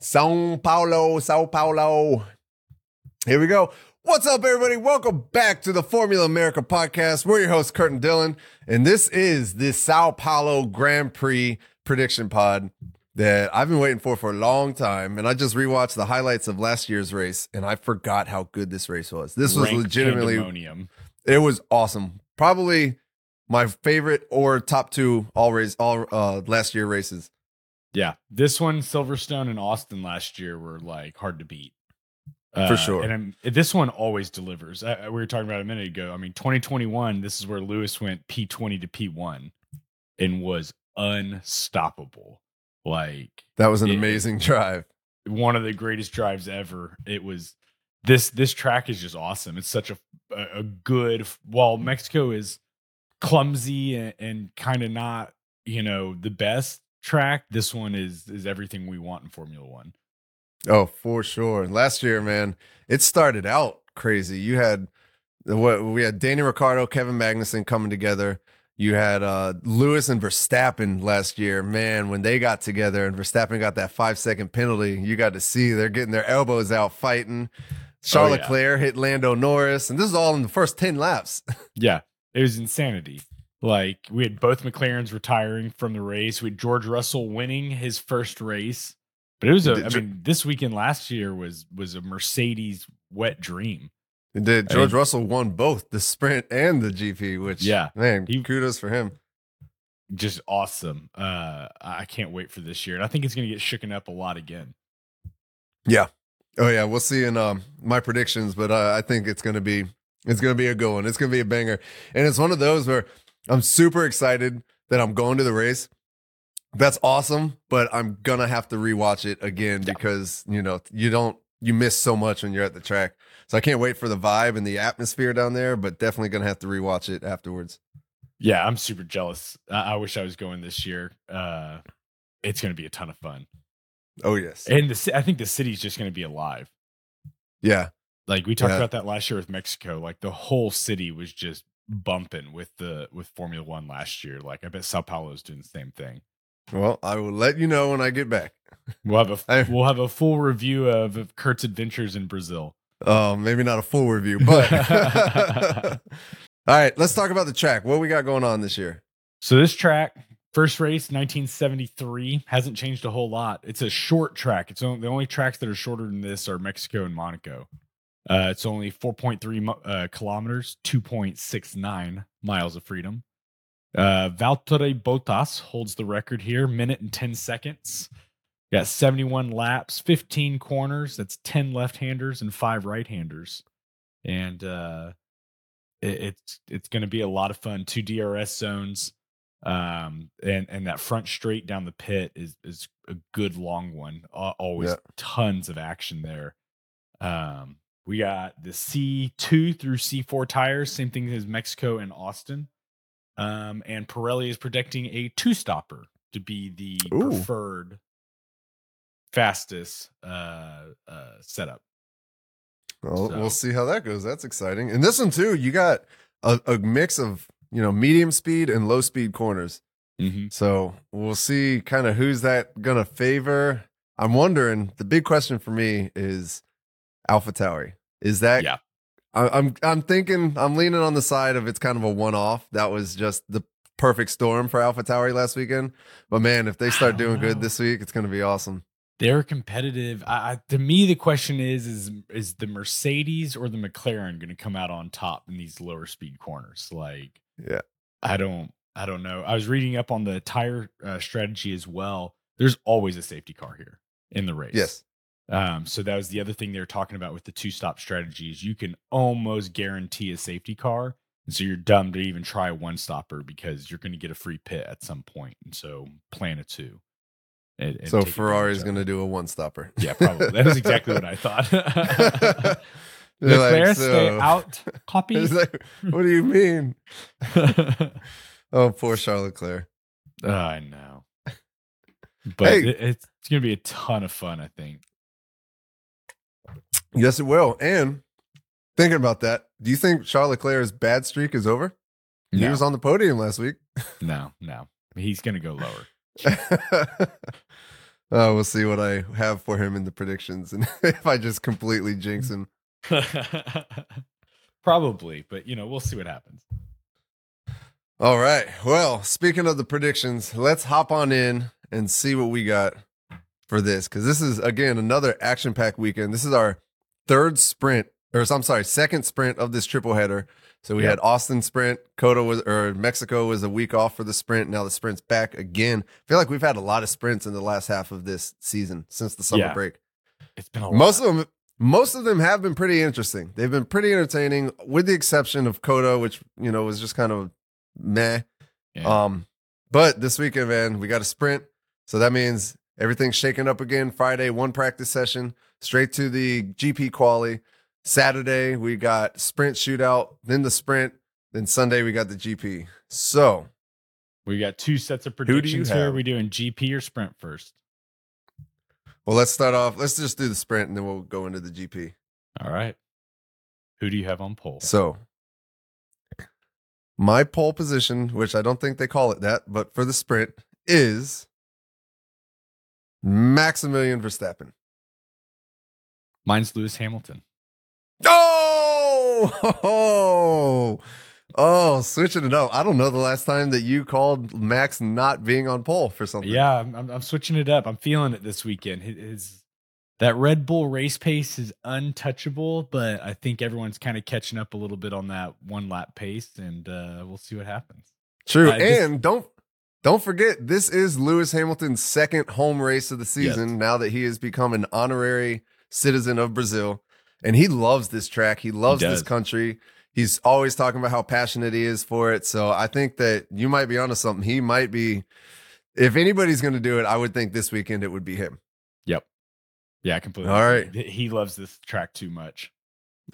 Sao Paulo, Sao Paulo. Here we go. What's up, everybody? Welcome back to the Formula America podcast. We're your host, Kurt and Dylan, and this is the Sao Paulo Grand Prix prediction pod that I've been waiting for for a long time. And I just rewatched the highlights of last year's race, and I forgot how good this race was. This was Rank legitimately, it was awesome. Probably my favorite or top two all race, all uh, last year races. Yeah, this one, Silverstone and Austin last year were like hard to beat. For sure. And I'm, this one always delivers. Uh, we were talking about a minute ago. I mean, 2021, this is where Lewis went P20 to P1 and was unstoppable. Like That was an It- amazing drive. one of the greatest drives ever. It was this this track is just awesome. It's such a a, a good while Mexico is clumsy and, and kind of not, you know, the best track, this one is is everything we want in Formula 1. Oh, for sure. Last year, man, it started out crazy. You had what we had Danny Ricciardo, Kevin Magnussen coming together. You had uh Lewis and Verstappen last year. Man, when they got together and Verstappen got that five second penalty, you got to see they're getting their elbows out fighting. Charles Oh, yeah. Leclerc hit Lando Norris, and this is all in the first 10 laps. Yeah, it was insanity. Like we had both McLarens retiring from the race. We had George Russell winning his first race. But it was a Did I mean, this weekend last year was was a Mercedes wet dream. And did I George mean- Russell won both the sprint and the GP, which Yeah. man, He- kudos for him. just awesome. Uh, I can't wait for this year, and I think it's going to get shooken up a lot again. Yeah. Oh yeah, we'll see in um, my predictions, but uh, I think it's gonna be it's gonna be a good one. It's gonna be a banger, and it's one of those where I'm super excited that I'm going to the race. That's awesome, but I'm gonna have to rewatch it again Yeah. because you know you don't you miss so much when you're at the track. So I can't wait for the vibe and the atmosphere down there, but definitely gonna have to rewatch it afterwards. Yeah, I'm super jealous. I, I wish I was going this year. Uh, it's going to be a ton of fun, Oh yes, and the I think the city's just going to be alive. yeah, Like we talked Yeah. about that last year with Mexico. Like the whole city was just bumping with the with Formula One last year. Like I bet Sao Paulo's doing the same thing. Well, I will let you know when I get back. We'll have a I- we'll have a full review of, of Kurt's adventures in Brazil. Oh, maybe not a full review, but all right. Let's talk about the track. What we got going on this year? So this track, first race, 1973, hasn't changed a whole lot. It's a short track. It's only, the only tracks that are shorter than this are Mexico and Monaco. Uh, it's only 4.3 uh, kilometers, 2.69 miles of freedom. Uh, Valtteri Bottas holds the record here, minute and 10 seconds. Got 71 laps, 15 corners. That's 10 left-handers and five right-handers. And uh, it, it's it's going to be a lot of fun. Two DRS zones um and and that front straight down the pit is is a good long one always Yeah. tons of action there um we got the c2 through c4 tires same thing as mexico and austin um and pirelli is predicting a two stopper to be the Ooh. preferred fastest uh uh setup Well, So- we'll see how that goes. That's exciting. And this one too, you got a, a mix of you know medium speed and low speed corners. mm-hmm. So we'll see kind of who's that gonna favor. I'm wondering. The big question for me is Alpha Tauri. Is that Yeah. I, I'm I'm thinking I'm leaning on the side of it's kind of a one off. That was just the perfect storm for Alpha Tauri last weekend. But man, if they start doing good this week, it's gonna be awesome. they're competitive. I, I, to me, the question is: is is the Mercedes or the McLaren going to come out on top in these lower speed corners? Like, Yeah. I don't, I don't know. I was reading up on the tire uh, strategy as well. There's always a safety car here in the race. Yes. Um, so that was the other thing they were talking about with the two stop strategies. You can almost guarantee a safety car. And so you're dumb to even try a one stopper because you're going to get a free pit at some point. And so plan a two. and- and So Ferrari's going to do a one stopper. Yeah, probably. That is exactly what I thought. Leclerc, like, stay so- out. Copy. Like, what do you mean? Oh, poor Charles Leclerc. I know. But Hey. it, it's, it's going to be a ton of fun, I think. Yes, it will. And thinking about that, do you think Charles Leclerc's bad streak is over? He was on the podium last week. no, no. He's going to go lower. Uh, we'll see what I have for him in the predictions, and if I just completely jinx him. Probably, but you know, we'll see what happens. All right. Well, speaking of the predictions, let's hop on in and see what we got for this because this is again another action-packed weekend. This is our third sprint, or I'm sorry, second sprint of this triple header. So we Yep. had Austin sprint, COTA was or Mexico was a week off for the sprint. Now the sprint's back again. I feel like we've had a lot of sprints in the last half of this season since the summer Yeah. break. It's been a lot. Most lot. of them, most of them have been pretty interesting. They've been pretty entertaining, with the exception of COTA, which you know was just kind of meh. Yeah. Um, but this weekend, man, we got a sprint, so that means everything's shaking up again. Friday, one practice session, straight to the GP quali. Saturday, we got sprint shootout, then the sprint, then Sunday we got the GP. So we got two sets of do you predictions here. have? we doing GP or sprint first? well, let's start off. Let's just do the sprint, and then we'll go into the GP. All right. Who do you have on pole? So, my pole position, which I don't think they call it that, but for the sprint, is Maximilian Verstappen. Mine's Lewis Hamilton. Oh, oh, oh, switching it up. I don't know the last time that you called Max not being on pole for something. Yeah, I'm, I'm, I'm switching it up. I'm feeling it this weekend. His, his that Red Bull race pace is untouchable, but I think everyone's kind of catching up a little bit on that one lap pace, and uh, we'll see what happens. true. Just- and don't don't forget, this is Lewis Hamilton's second home race of the season. Now that he has become an honorary citizen of Brazil, and he loves this track. He loves this country. He's always talking about how passionate he is for it. So I think that you might be onto something. He might be. If anybody's going to do it, I would think this weekend it would be him. Yep. Yeah, completely. All agree. He loves this track too much.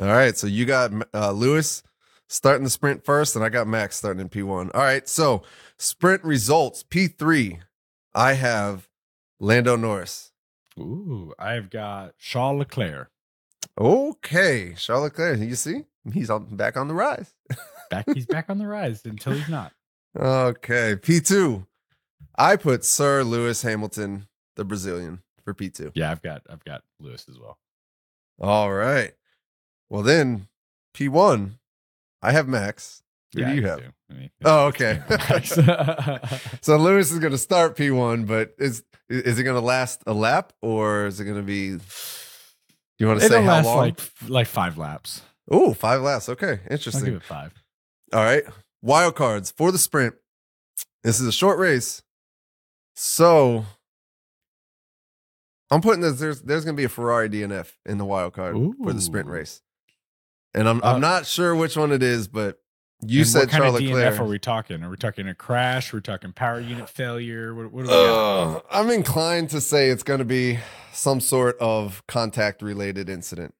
All right, so you got uh, Lewis starting the sprint first, and I got Max starting in P1. All right, so sprint results P3. I have Lando Norris. Ooh, I've got Charles Leclerc Okay, Charles Leclerc. You see, he's on, back on the rise. back. He's back on the rise until he's not. Okay, P2. I put Sir Lewis Hamilton, the Brazilian, for P2. Yeah, I've got I've got Lewis as well. All right. Well, then P1, I have Max. Who yeah, do you do have? I mean, Oh, okay. So Lewis is going to start P1, but is is it going to last a lap or is it going to be? Do you want to say how long? like like five laps. oh, five laps. Okay, I'll interesting. give it five. All right, wild cards for the sprint. This is a short race, so I'm putting this. There's there's going to be a Ferrari DNF in the wild card for the sprint race, and I'm I'm Uh, not sure which one it is, but you And said what kind Charles of DNF Leclerc. are we talking? Are we talking a crash? We're we talking power unit failure? What, what do we got? Uh, I'm inclined to say it's going to be some sort of contact related incident.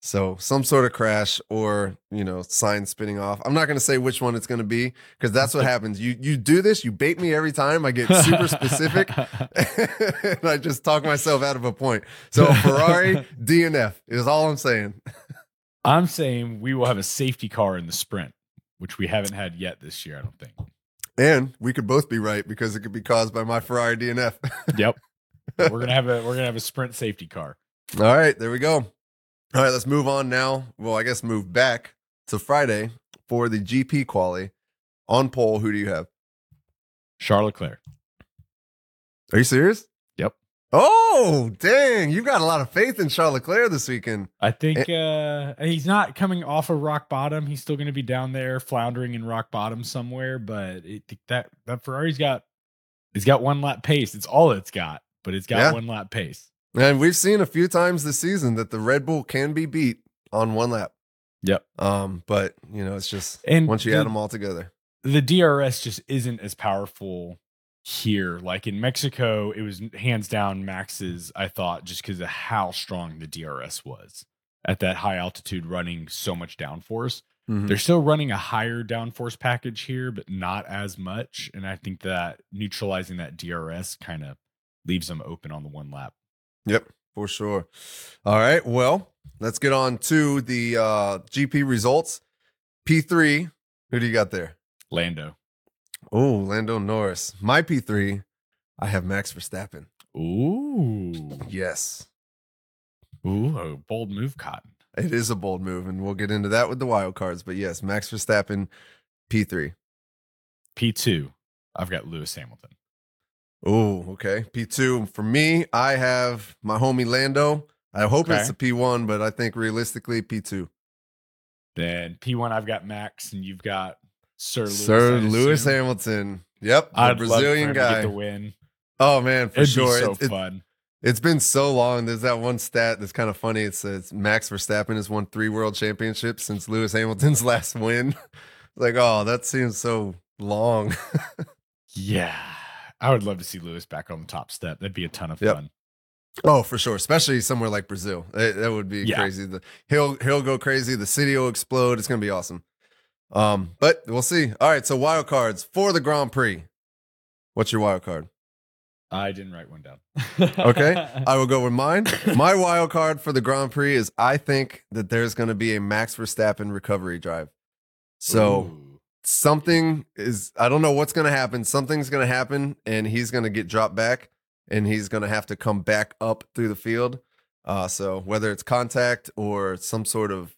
So some sort of crash or, you know, sign spinning off. I'm not going to say which one it's going to be because that's what happens. You you do this, you bait me every time. I get super specific and I just talk myself out of a point. So Ferrari DNF is all I'm saying. I'm saying we will have a safety car in the sprint, which we haven't had yet this year. I don't think. And we could both be right because it could be caused by my Ferrari DNF. Yep. we're gonna have a we're gonna have a sprint safety car. All right, there we go. All right, let's move on now. Well, I guess move back to Friday for the GP quali. On pole, who do you have? Charles Leclerc. Are you serious? Oh, dang. You've got a lot of faith in Charles Leclerc this weekend. I think uh, he's not coming off of rock bottom. He's still going to be down there floundering in rock bottom somewhere. But it, that that Ferrari's got, it's got one lap pace. It's all it's got, but it's got Yeah. one lap pace. And we've seen a few times this season that the Red Bull can be beat on one lap. Yep. Um, but you know, it's just And once you the- add them all together. the DRS just isn't as powerful here. Like in Mexico, it was hands down Max's, I thought, just because of how strong the DRS was at that high altitude running so much downforce. Mhm. They're still running a higher downforce package here, but not as much. And I think that neutralizing that DRS kind of leaves them open on the one lap. Yep, for sure. All right. Well, let's get on to the uh, GP results. P3, who do you got there? Lando. Oh, Lando Norris. My P3, I have Max Verstappen. Ooh. Yes. Ooh, a bold move, Cotton. It is a bold move, and we'll get into that with the wild cards. But yes, Max Verstappen, P3. P2. I've got Lewis Hamilton. Oh, okay. P2. For me, I have my homie Lando. I hope it's Okay. a P1, but I think realistically, P2. Then P1, I've got Max, and you've got Sir Lewis. Sir Lewis. Hamilton. Yep. The I'd Brazilian him to get the win. Oh, man, for It'd sure. so It- it- fun. It's been so long. There's that one stat that's kind of funny. It says Max Verstappen has won three world championships since Lewis Hamilton's last win. like, oh, that seems so long. Yeah. I would love to see Lewis back on the top step. That'd be a ton of Yep. fun. oh, for sure. Especially somewhere like Brazil. That, that would be Yeah. crazy. The, he'll he'll go crazy. The city will explode. It's gonna be awesome. Um, but we'll see. All right, so wild cards for the Grand Prix. What's your wild card? I didn't write one down. Okay. I will go with mine. My wild card for the Grand Prix is I think that there's going to be a Max Verstappen recovery drive. So Ooh. something is I don't know what's going to happen. Something's going to happen, and he's going to get dropped back, and he's going to have to come back up through the field. Uh, so whether it's contact or some sort of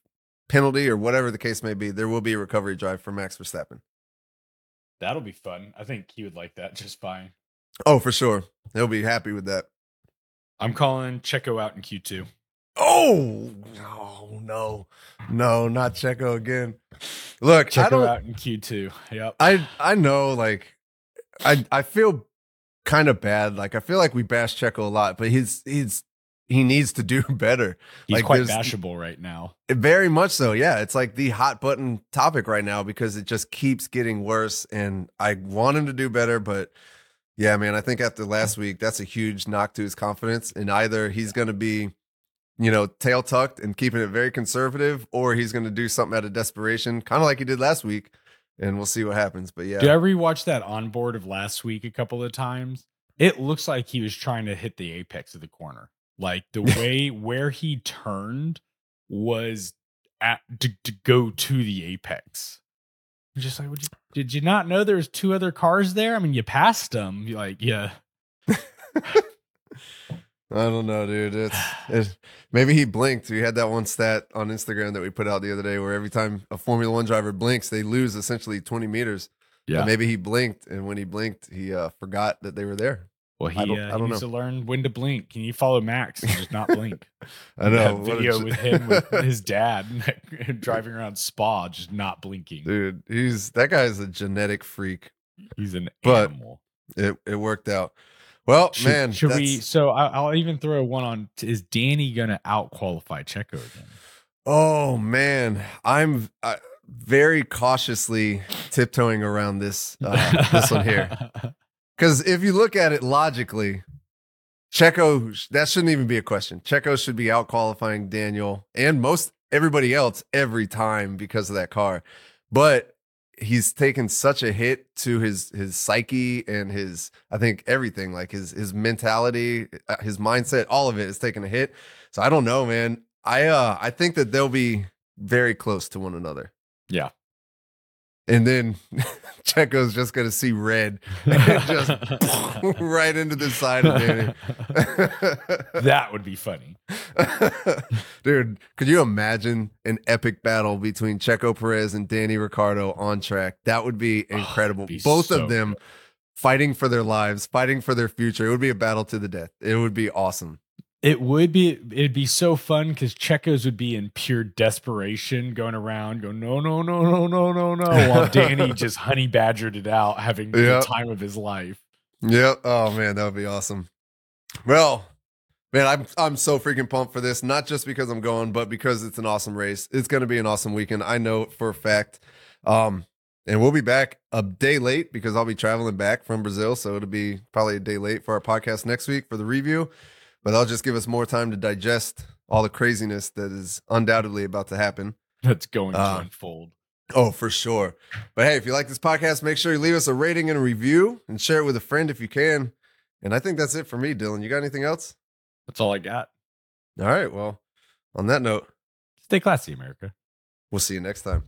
penalty or whatever the case may be, there will be a recovery drive for Max Verstappen. that'll be fun. I think he would like that just fine. Oh, for sure, he'll be happy with that. I'm calling Checo out in Q2. Oh, oh no, no, not Checo again. Look, I Checo don't. out in Q2. Yep. I I know, like, I I feel kind of bad. Like, I feel like we bash Checo a lot, but he's he's he needs to do better. He's like, quite bashable right now. Very much so. Yeah, it's like the hot button topic right now because it just keeps getting worse, and I want him to do better, but. Yeah, man, I think after last mm. week, that's a huge knock to his confidence. And either he's going to be, you know, tail tucked and keeping it very conservative, or he's going to do something out of desperation, kind of like he did last week. And we'll see what happens. But yeah, Did I rewatch that onboard of last week a couple of times? It looks like he was trying to hit the apex of the corner. Like the way where he turned was at to, to go to the apex. I'm just like, would you, did you not know there was two other cars there? I mean, you passed them. You like, yeah. I don't know, dude. It's, it, maybe he blinked. We had that one stat on Instagram that we put out the other day where every time a Formula One driver blinks, they lose essentially 20 meters. Yeah. And maybe he blinked. And when he blinked, he uh, forgot that they were there. Well, he, I don't- uh, I don't needs know. to learn when to blink. Can you follow Max and just not blink? I know. That video with him with his dad driving around Spa, just not blinking. dude, he's that guy's a genetic freak. He's an But- animal. It it worked out. Well, Should, man, should we? So I, I'll even throw one on. Is Danny gonna out qualify Checo again? Oh man, I'm uh, very cautiously tiptoeing around this uh, this one here because if you look at it logically, Checo that shouldn't even be a question. Checo should be out qualifying Daniel and most everybody else every time because of that car, but he's taken such a hit to his his psyche and his I think everything like his his mentality, uh, his mindset, all of it is taking a hit. So I don't know, man. I uh I think that they'll be very close to one another. Yeah. And then Checo's just gonna see red and just right into the side of Danny. that would be funny. Dude, could you imagine an epic battle between Checo Perez and Danny Ricciardo on track? That would be Oh, incredible. it'd be Both so of them fighting for their lives, fighting for their future. It would be a battle to the death. It would be awesome. It would be. It'd be so fun because Checo's would be in pure desperation, going around, go no, no, no, no, no, no, no, while Danny just honey badgered it out, having Yep. the time of his life. Yep. Oh man, that would be awesome. Well, man, I'm I'm so freaking pumped for this. Not just because I'm going, but because it's an awesome race. It's going to be an awesome weekend. I know for a fact. Um, and we'll be back a day late because I'll be traveling back from Brazil, so it'll be probably a day late for our podcast next week for the review. But that'll just give us more time to digest all the craziness that is undoubtedly about to happen. That's going Uh, to unfold. Oh, for sure. But hey, if you like this podcast, make sure you leave us a rating and a review and share it with a friend if you can. And I think that's it for me, Dylan. You got anything else? That's all I got. All right. Well, on that note, Stay classy, America. we'll see you next time.